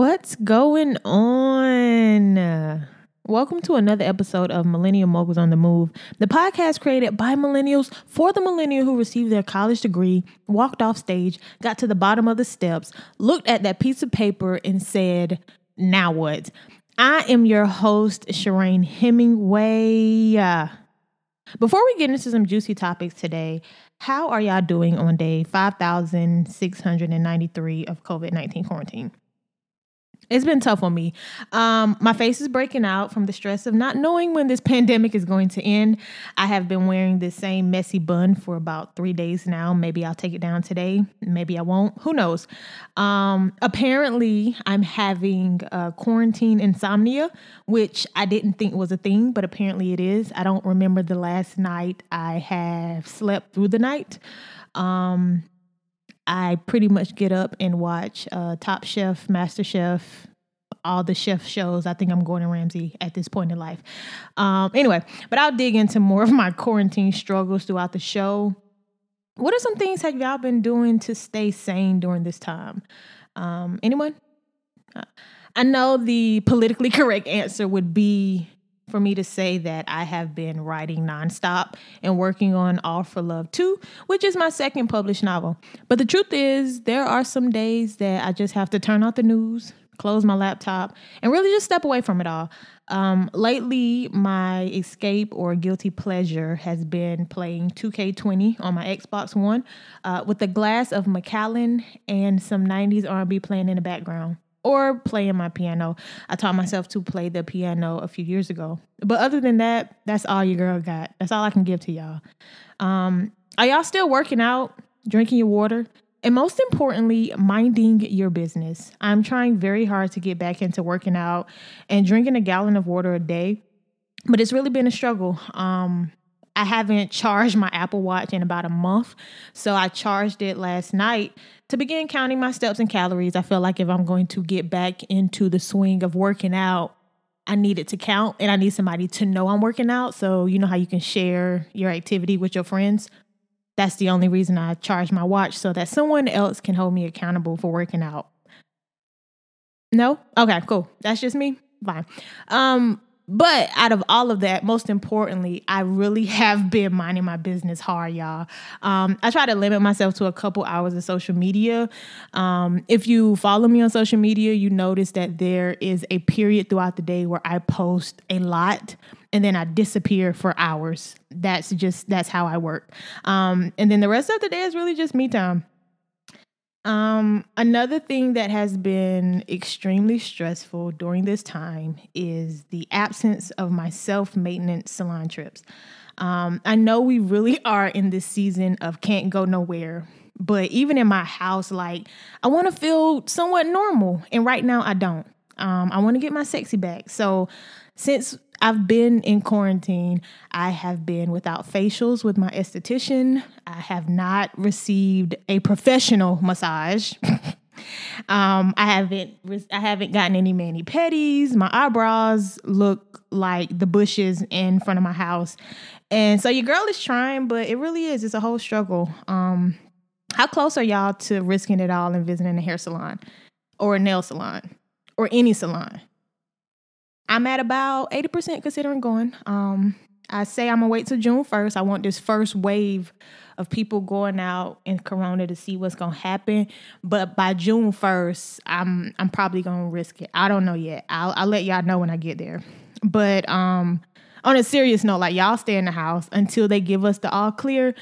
What's going on? Welcome to another episode of Millennial Moguls on the Move, the podcast created by millennials for the millennial who received their college degree, walked off stage, got to the bottom of the steps, looked at that piece of paper, and said, Now what? I am your host, Shireen Hemingway. Before we get into some juicy topics today, how are y'all doing on day 5,693 of COVID 19 quarantine? It's been tough on me. Um, my face is breaking out from the stress of not knowing when this pandemic is going to end. I have been wearing this same messy bun for about three days now. Maybe I'll take it down today. Maybe I won't. Who knows? Um, apparently, I'm having uh, quarantine insomnia, which I didn't think was a thing, but apparently it is. I don't remember the last night I have slept through the night. Um, I pretty much get up and watch uh, Top Chef, Master Chef, all the chef shows. I think I'm Gordon Ramsay at this point in life. Um, anyway, but I'll dig into more of my quarantine struggles throughout the show. What are some things have y'all been doing to stay sane during this time? Um, anyone? Uh, I know the politically correct answer would be for me to say that I have been writing nonstop and working on All for Love 2, which is my second published novel. But the truth is, there are some days that I just have to turn off the news, close my laptop, and really just step away from it all. Um, lately, my escape or guilty pleasure has been playing 2K20 on my Xbox One uh, with a glass of Macallan and some 90s R&B playing in the background or playing my piano. I taught myself to play the piano a few years ago. But other than that, that's all your girl got. That's all I can give to y'all. Um, are y'all still working out, drinking your water, and most importantly, minding your business? I'm trying very hard to get back into working out and drinking a gallon of water a day, but it's really been a struggle. Um, I haven't charged my Apple Watch in about a month. So I charged it last night to begin counting my steps and calories. I feel like if I'm going to get back into the swing of working out, I need it to count and I need somebody to know I'm working out. So, you know how you can share your activity with your friends? That's the only reason I charge my watch so that someone else can hold me accountable for working out. No? Okay, cool. That's just me. Fine. Um, but out of all of that, most importantly, I really have been minding my business hard, y'all. Um, I try to limit myself to a couple hours of social media. Um, if you follow me on social media, you notice that there is a period throughout the day where I post a lot and then I disappear for hours. That's just that's how I work. Um, and then the rest of the day is really just me time. Um, another thing that has been extremely stressful during this time is the absence of my self maintenance salon trips. Um, I know we really are in this season of can't go nowhere, but even in my house, like I want to feel somewhat normal, and right now I don't. Um, I want to get my sexy back. So since I've been in quarantine. I have been without facials with my esthetician. I have not received a professional massage. um, I haven't I haven't gotten any mani pedis. My eyebrows look like the bushes in front of my house, and so your girl is trying, but it really is. It's a whole struggle. Um, how close are y'all to risking it all and visiting a hair salon, or a nail salon, or any salon? I'm at about 80% considering going. Um, I say I'm gonna wait till June 1st. I want this first wave of people going out in Corona to see what's gonna happen. But by June 1st, I'm I'm probably gonna risk it. I don't know yet. I'll I'll let y'all know when I get there. But um on a serious note, like y'all stay in the house until they give us the all clear.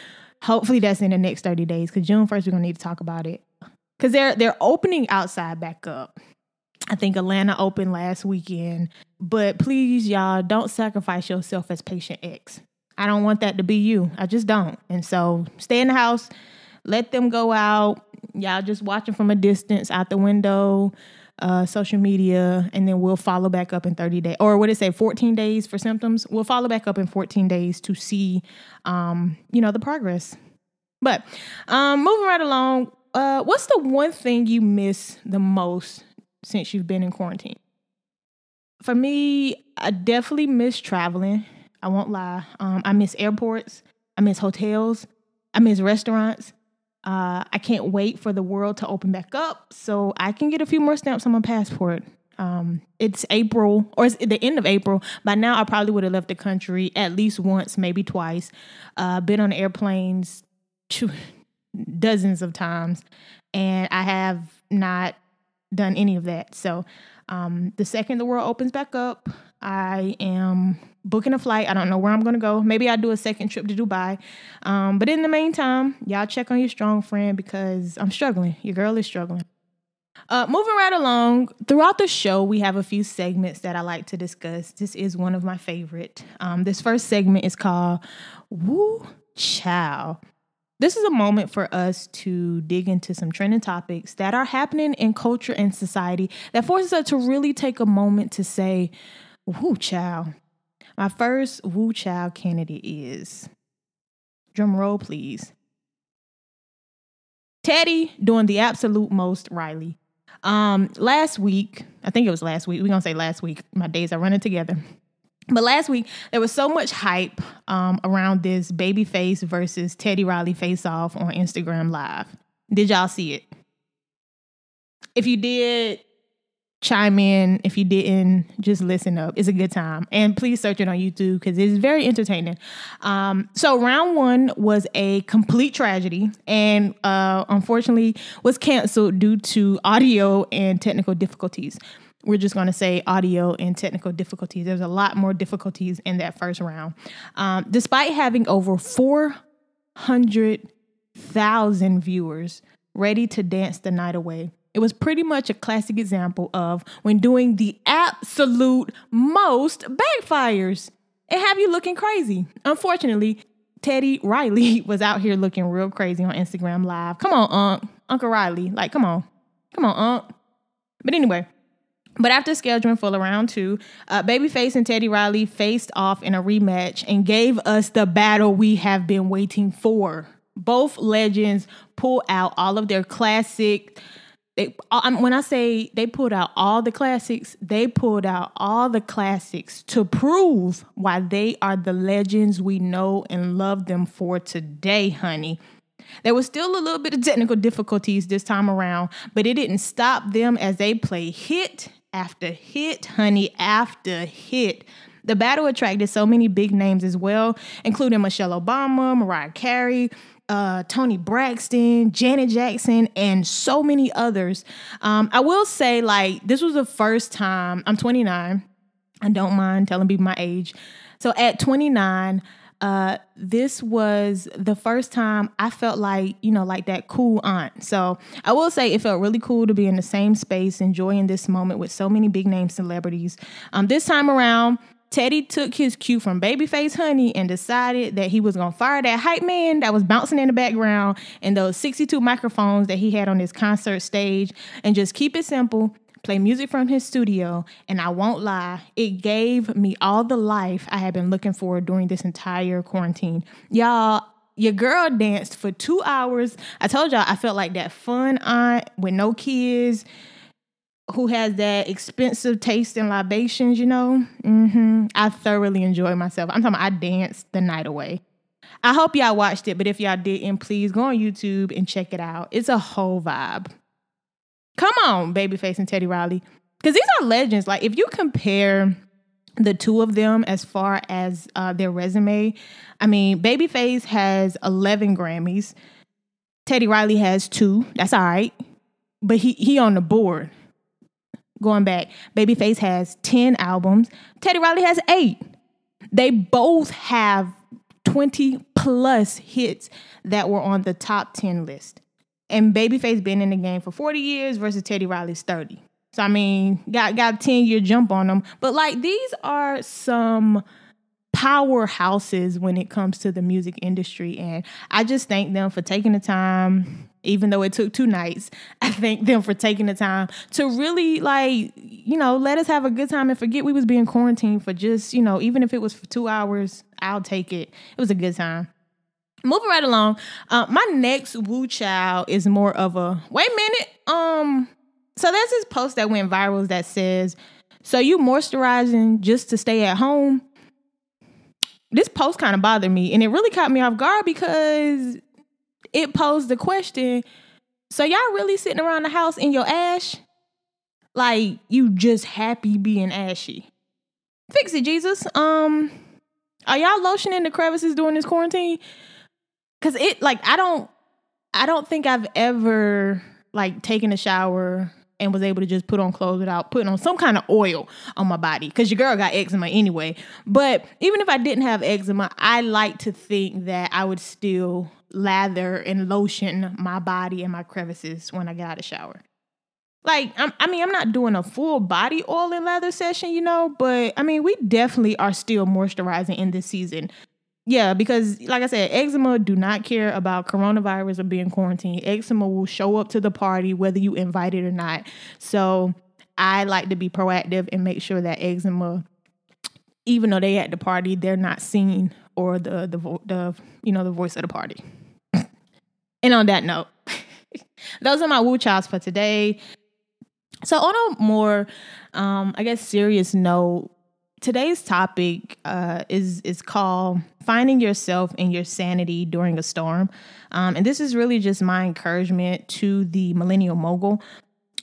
Hopefully that's in the next 30 days because June 1st we're gonna need to talk about it. Cause they're they're opening outside back up. I think Atlanta opened last weekend. But please, y'all, don't sacrifice yourself as patient X. I don't want that to be you. I just don't. And so stay in the house, let them go out. Y'all just watching from a distance out the window, uh, social media, and then we'll follow back up in 30 days. Or what did it say, 14 days for symptoms? We'll follow back up in 14 days to see, um, you know, the progress. But um, moving right along, uh, what's the one thing you miss the most since you've been in quarantine? For me, I definitely miss traveling. I won't lie. Um, I miss airports. I miss hotels. I miss restaurants. Uh, I can't wait for the world to open back up so I can get a few more stamps on my passport. Um, it's April or it's the end of April. By now, I probably would have left the country at least once, maybe twice. Uh, been on airplanes dozens of times, and I have not done any of that. So, um, the second the world opens back up, I am booking a flight. I don't know where I'm going to go. Maybe I'll do a second trip to Dubai. Um, but in the meantime, y'all check on your strong friend because I'm struggling. Your girl is struggling. Uh, moving right along, throughout the show, we have a few segments that I like to discuss. This is one of my favorite. Um, this first segment is called Woo Chow. This is a moment for us to dig into some trending topics that are happening in culture and society that forces us to really take a moment to say, Woo Chow. My first Woo Chow candidate is, drum roll please, Teddy doing the absolute most, Riley. Um, last week, I think it was last week. We're gonna say last week. My days are running together. But last week there was so much hype um, around this Babyface versus Teddy Riley face off on Instagram Live. Did y'all see it? If you did, chime in. If you didn't, just listen up. It's a good time. And please search it on YouTube because it's very entertaining. Um, so round one was a complete tragedy and uh, unfortunately was canceled due to audio and technical difficulties. We're just going to say audio and technical difficulties. There's a lot more difficulties in that first round. Um, despite having over 400,000 viewers ready to dance the night away, it was pretty much a classic example of when doing the absolute most backfires and have you looking crazy. Unfortunately, Teddy Riley was out here looking real crazy on Instagram Live. Come on, Unc. Uncle Riley. Like, come on. Come on, Unc. But anyway, but after scheduling for round two, uh, Babyface and Teddy Riley faced off in a rematch and gave us the battle we have been waiting for. Both legends pull out all of their classic they when I say they pulled out all the classics, they pulled out all the classics to prove why they are the legends we know and love them for today, honey. There was still a little bit of technical difficulties this time around, but it didn't stop them as they play hit after hit, honey, after hit. The battle attracted so many big names as well, including Michelle Obama, Mariah Carey, uh, Toni Braxton, Janet Jackson, and so many others. Um, I will say, like, this was the first time, I'm 29. I don't mind telling people my age. So at 29, uh, this was the first time I felt like, you know, like that cool aunt. So I will say it felt really cool to be in the same space, enjoying this moment with so many big name celebrities. Um, this time around, Teddy took his cue from Babyface Honey and decided that he was gonna fire that hype man that was bouncing in the background and those 62 microphones that he had on his concert stage and just keep it simple, play music from his studio. And I won't lie, it gave me all the life I had been looking for during this entire quarantine. Y'all, your girl danced for two hours. I told y'all I felt like that fun aunt with no kids who has that expensive taste in libations, you know, mm-hmm. I thoroughly enjoyed myself. I'm talking about I danced the night away. I hope y'all watched it, but if y'all didn't, please go on YouTube and check it out. It's a whole vibe. Come on, Babyface and Teddy Riley. Because these are legends. Like, if you compare the two of them as far as uh, their resume, I mean, Babyface has 11 Grammys. Teddy Riley has two. That's all right. But he he on the board going back. Babyface has 10 albums. Teddy Riley has eight. They both have 20 plus hits that were on the top 10 list. And Babyface been in the game for 40 years versus Teddy Riley's 30. So I mean, got got a 10 year jump on them. But like these are some powerhouses when it comes to the music industry. And I just thank them for taking the time, even though it took two nights. I thank them for taking the time to really like, you know, let us have a good time and forget we was being quarantined for just, you know, even if it was for two hours, I'll take it. It was a good time. Moving right along, uh, my next woo child is more of a wait a minute. Um, so there's this post that went viral that says, "So you moisturizing just to stay at home?" this post kind of bothered me and it really caught me off guard because it posed the question so y'all really sitting around the house in your ash? Like you just happy being ashy. Fix it, Jesus. Um, are y'all lotioning the crevices during this quarantine? Cause it like I don't I don't think I've ever like taken a shower and was able to just put on clothes without putting on some kind of oil on my body because your girl got eczema anyway. But even if I didn't have eczema, I like to think that I would still lather and lotion my body and my crevices when I get out of shower. Like, I'm, I mean, I'm not doing a full body oil and lather session, you know, but I mean, we definitely are still moisturizing in this season. Yeah, because like I said, eczema do not care about coronavirus or being quarantined. Eczema will show up to the party whether you invite it or not. So I like to be proactive and make sure that eczema, even though they at the party, they're not seen or the the the you know the voice of the party. and on that note, those are my woo chows for today. So on a more, um, I guess, serious note, today's topic uh, is is called finding yourself and your sanity during a storm. Um, and this is really just my encouragement to the millennial mogul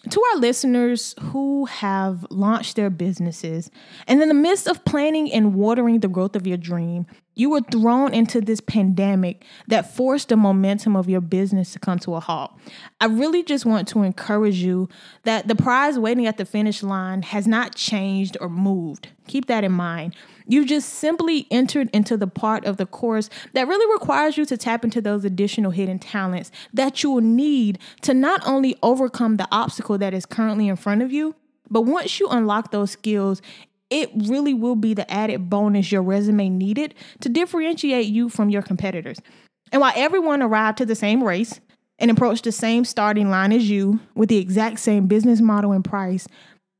to our listeners who have launched their businesses and in the midst of planning and watering the growth of your dream you were thrown into this pandemic that forced the momentum of your business to come to a halt. I really just want to encourage you that the prize waiting at the finish line has not changed or moved. Keep that in mind. You've just simply entered into the part of the course that really requires you to tap into those additional hidden talents that you will need to not only overcome the obstacle that is currently in front of you, but once you unlock those skills, it really will be the added bonus your resume needed to differentiate you from your competitors. And while everyone arrived to the same race and approached the same starting line as you with the exact same business model and price,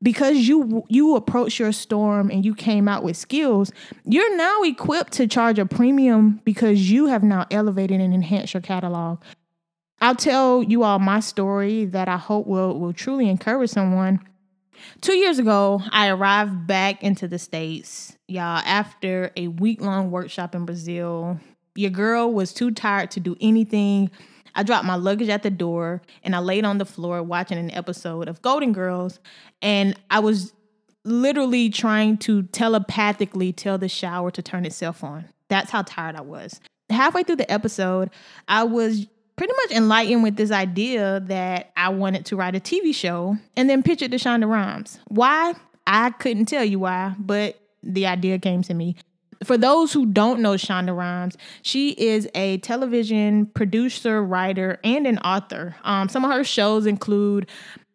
because you you approached your storm and you came out with skills, you're now equipped to charge a premium because you have now elevated and enhanced your catalog. I'll tell you all my story that I hope will will truly encourage someone Two years ago, I arrived back into the States, y'all, after a week long workshop in Brazil. Your girl was too tired to do anything. I dropped my luggage at the door and I laid on the floor watching an episode of Golden Girls. And I was literally trying to telepathically tell the shower to turn itself on. That's how tired I was. Halfway through the episode, I was pretty much enlightened with this idea that I wanted to write a TV show and then pitch it to Shonda Rhimes. Why? I couldn't tell you why, but the idea came to me. For those who don't know Shonda Rhimes, she is a television producer, writer, and an author. Um, some of her shows include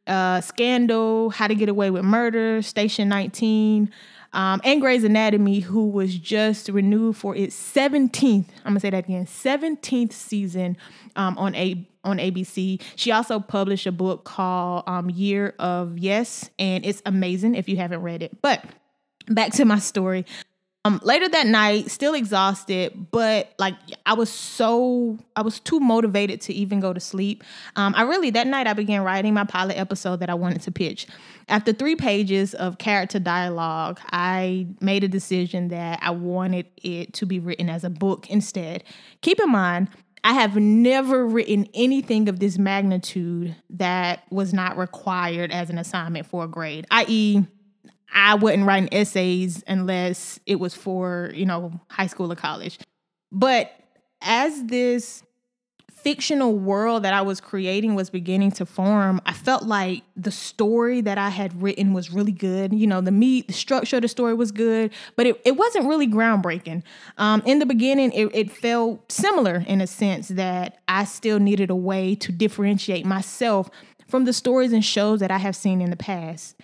uh, Scandal, How to Get Away with Murder, Station 19, um, and Grey's Anatomy, who was just renewed for its 17th, I'm gonna say that again, 17th season um, on a on ABC. She also published a book called um, Year of Yes, and it's amazing if you haven't read it. But back to my story. Um, later that night, still exhausted, but like I was so I was too motivated to even go to sleep. Um, I really that night I began writing my pilot episode that I wanted to pitch. After three pages of character dialogue, I made a decision that I wanted it to be written as a book instead. Keep in mind, I have never written anything of this magnitude that was not required as an assignment for a grade, i.e., I wasn't writing essays unless it was for, you know, high school or college. But as this fictional world that I was creating was beginning to form, I felt like the story that I had written was really good. You know, the meat, the structure of the story was good, but it, it wasn't really groundbreaking. Um, in the beginning, it, it felt similar in a sense that I still needed a way to differentiate myself from the stories and shows that I have seen in the past.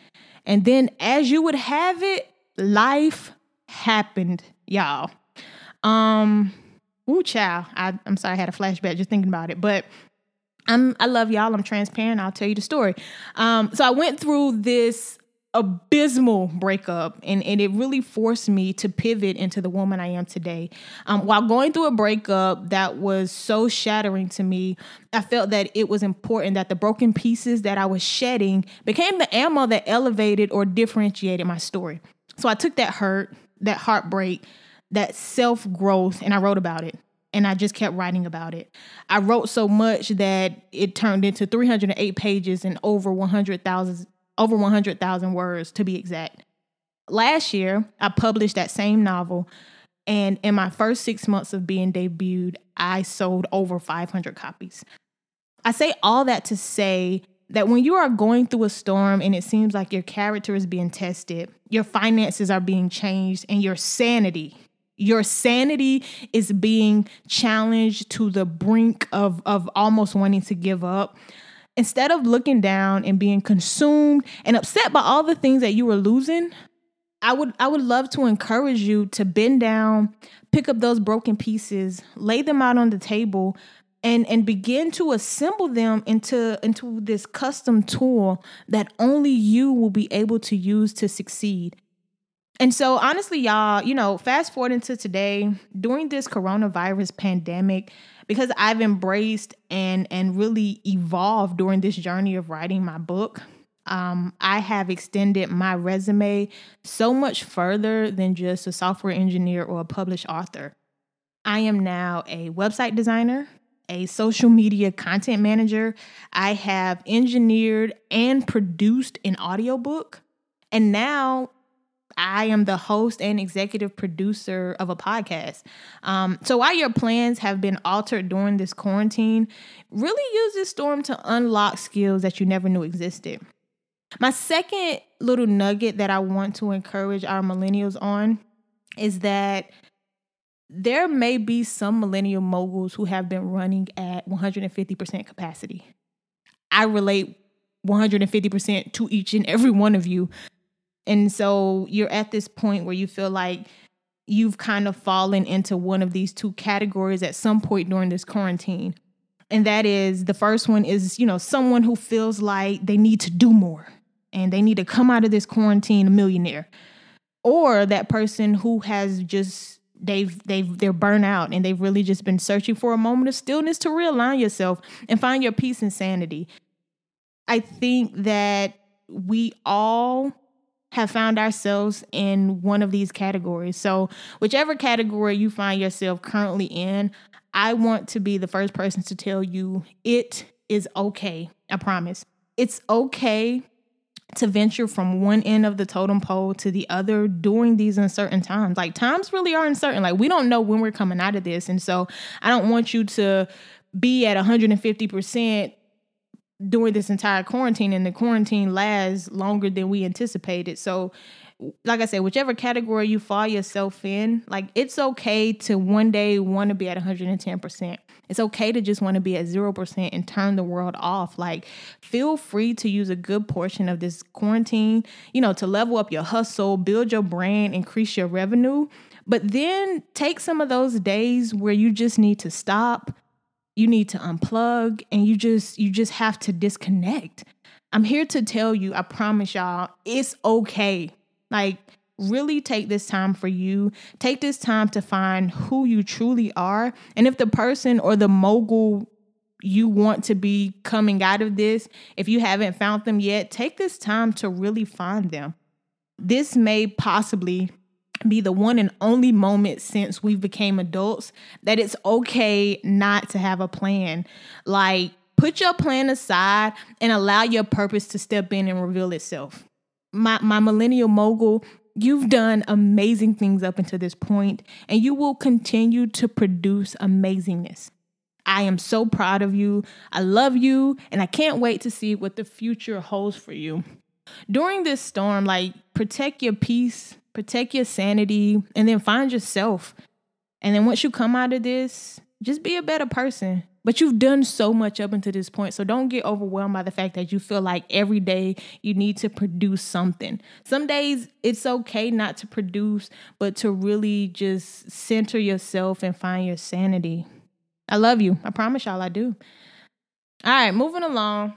And then, as you would have it, life happened, y'all. Um, ooh, child. I, I'm sorry, I had a flashback just thinking about it, but I'm I love y'all. I'm transparent. I'll tell you the story. Um, so I went through this abysmal breakup and, and it really forced me to pivot into the woman I am today. Um, while going through a breakup that was so shattering to me, I felt that it was important that the broken pieces that I was shedding became the ammo that elevated or differentiated my story. So I took that hurt, that heartbreak, that self growth, and I wrote about it. and I just kept writing about it. I wrote so much that it turned into 308 pages and over 100,000 over 100,000 words to be exact. Last year, I published that same novel and in my first 6 months of being debuted, I sold over 500 copies. I say all that to say that when you are going through a storm and it seems like your character is being tested, your finances are being changed, and your sanity, your sanity is being challenged to the brink of, of almost wanting to give up. Instead of looking down and being consumed and upset by all the things that you were losing, I would I would love to encourage you to bend down, pick up those broken pieces, lay them out on the table, and and begin to assemble them into into this custom tool that only you will be able to use to succeed. And so honestly y'all, you know, fast forward into today during this coronavirus pandemic because I've embraced and and really evolved during this journey of writing my book. Um, I have extended my resume so much further than just a software engineer or a published author. I am now a website designer, a social media content manager. I have engineered and produced an audiobook. And now I am the host and executive producer of a podcast. Um, so while your plans have been altered during this quarantine, really use this storm to unlock skills that you never knew existed. My second little nugget that I want to encourage our millennials on is that there may be some millennial moguls who have been running at 150% capacity. I relate 150% to each and every one of you. And so you're at this point where you feel like you've kind of fallen into one of these two categories at some point during this quarantine. And that is the first one is, you know, someone who feels like they need to do more and they need to come out of this quarantine a millionaire. Or that person who has just they've they've they're burnt out and they've really just been searching for a moment of stillness to realign yourself and find your peace and sanity. I think that we all have found ourselves in one of these categories. So, whichever category you find yourself currently in, I want to be the first person to tell you it is okay. I promise. It's okay to venture from one end of the totem pole to the other during these uncertain times. Like times really are uncertain. Like we don't know when we're coming out of this. And so I don't want you to be at 150% during this entire quarantine and the quarantine lasts longer than we anticipated. So like I said, whichever category you fall yourself in, like it's okay to one day want to be at 110%. It's okay to just want to be at 0% and turn the world off. Like, feel free to use a good portion of this quarantine, you know, to level up your hustle, build your brand, increase your revenue. But then take some of those days where you just need to stop, you need to unplug, and you just you just have to disconnect. I'm here to tell you, I promise y'all, it's okay. Like really take this time for you. Take this time to find who you truly are. And if the person or the mogul you want to be coming out of this, if you haven't found them yet, take this time to really find them. This may possibly be the one and only moment since we became adults that it's okay not to have a plan. Like put your plan aside and allow your purpose to step in and reveal itself. My my millennial mogul You've done amazing things up until this point, and you will continue to produce amazingness. I am so proud of you. I love you, and I can't wait to see what the future holds for you. During this storm, like protect your peace, protect your sanity, and then find yourself. And then once you come out of this, just be a better person. But you've done so much up until this point. So don't get overwhelmed by the fact that you feel like every day you need to produce something. Some days it's okay not to produce, but to really just center yourself and find your sanity. I love you. I promise y'all I do. All right, moving along.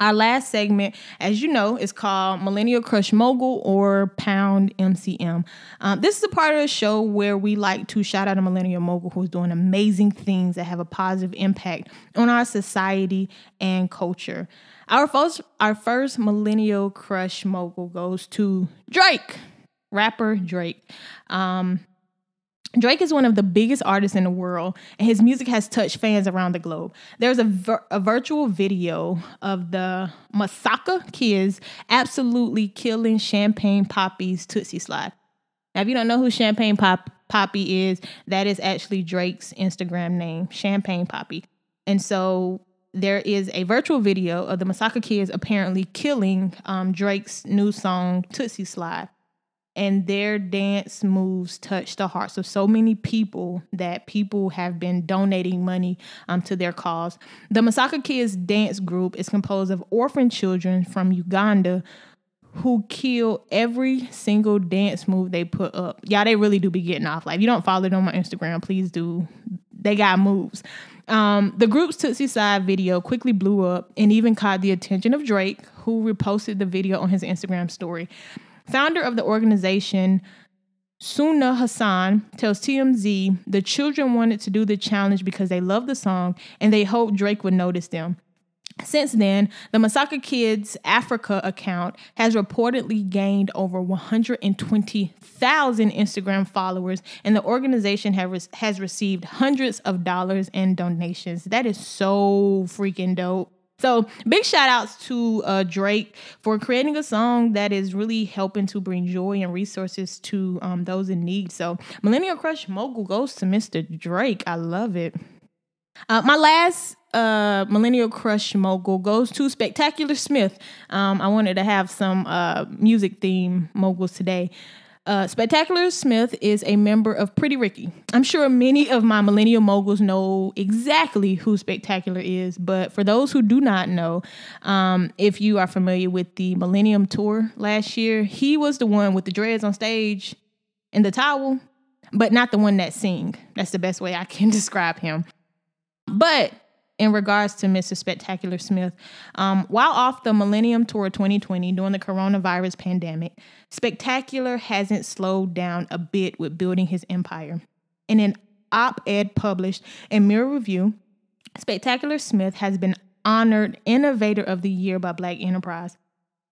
Our last segment, as you know, is called Millennial Crush Mogul or Pound MCM. Um, this is a part of the show where we like to shout out a millennial mogul who's doing amazing things that have a positive impact on our society and culture. Our first, our first millennial crush mogul goes to Drake, rapper Drake. Um, Drake is one of the biggest artists in the world, and his music has touched fans around the globe. There's a, vir- a virtual video of the Masaka kids absolutely killing Champagne Papi's Tootsie Slide. Now, if you don't know who Champagne Pop- Papi is, that is actually Drake's Instagram name, Champagne Poppy. And so there is a virtual video of the Masaka kids apparently killing um, Drake's new song, Tootsie Slide and their dance moves touch the hearts of so many people that people have been donating money um, to their cause. The Masaka Kids dance group is composed of orphan children from Uganda who kill every single dance move they put up. Y'all, they really do be getting off. Like, if you don't follow them on my Instagram, please do. They got moves. Um, the group's Tootsie Side video quickly blew up and even caught the attention of Drake, who reposted the video on his Instagram story. Founder of the organization, Suna Hassan tells TMZ the children wanted to do the challenge because they love the song and they hoped Drake would notice them. Since then, the Masaka Kids Africa account has reportedly gained over 120,000 Instagram followers, and the organization has, has received hundreds of dollars in donations. That is so freaking dope. So big shout outs to uh, Drake for creating a song that is really helping to bring joy and resources to um, those in need. So Millennial Crush Mogul goes to Mr. Drake. I love it. Uh, my last uh, Millennial Crush mogul goes to Spectacular Smith. Um, I wanted to have some uh, music theme moguls today. Uh, Spectacular Smith is a member of Pretty Ricky. I'm sure many of my millennial moguls know exactly who Spectacular is, but for those who do not know, um, if you are familiar with the Millennium Tour last year, he was the one with the dreads on stage and the towel, but not the one that sing. That's the best way I can describe him. But in regards to Mr. Spectacular Smith, um, while off the Millennium Tour 2020 during the coronavirus pandemic, Spectacular hasn't slowed down a bit with building his empire. In an op ed published in Mirror Review, Spectacular Smith has been honored Innovator of the Year by Black Enterprise.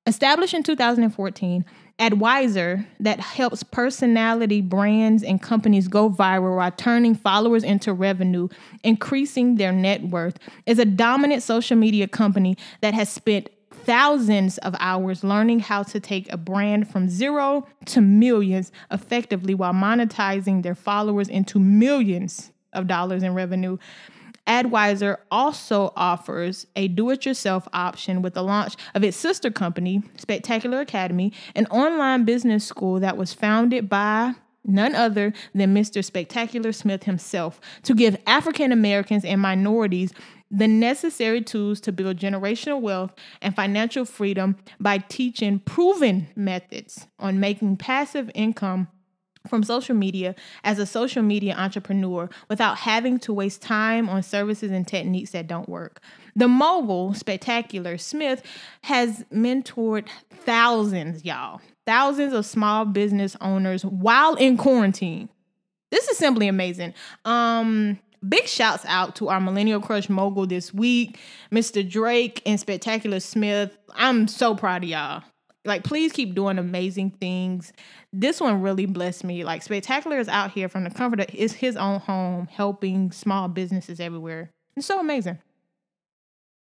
Established in 2014, Adwiser that helps personality brands and companies go viral while turning followers into revenue, increasing their net worth, is a dominant social media company that has spent thousands of hours learning how to take a brand from zero to millions effectively while monetizing their followers into millions of dollars in revenue. Adwiser also offers a do it yourself option with the launch of its sister company, Spectacular Academy, an online business school that was founded by none other than Mr. Spectacular Smith himself to give African Americans and minorities the necessary tools to build generational wealth and financial freedom by teaching proven methods on making passive income from social media as a social media entrepreneur without having to waste time on services and techniques that don't work. The mogul, Spectacular Smith, has mentored thousands, y'all, thousands of small business owners while in quarantine. This is simply amazing. Um, big shouts out to our Millennial Crush mogul this week, Mr. Drake and Spectacular Smith. I'm so proud of y'all. Like, please keep doing amazing things. This one really blessed me. Like, Spectacular is out here from the comfort of his, his own home, helping small businesses everywhere. It's so amazing.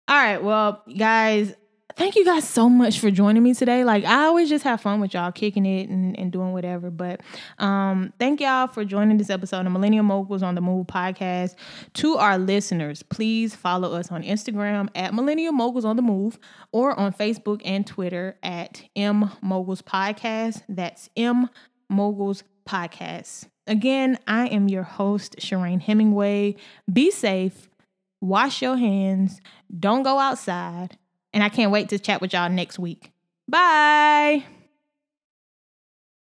All right, well, guys, thank you guys so much for joining me today. Like I always just have fun with y'all, kicking it and, and doing whatever. But um, thank y'all for joining this episode of Millennial Moguls on the Move podcast. To our listeners, please follow us on Instagram at Millennial Moguls on the Move or on Facebook and Twitter at M Moguls Podcast. That's M Moguls Podcast. Again, I am your host, Shireen Hemingway. Be safe, wash your hands, don't go outside and I can't wait to chat with y'all next week. Bye.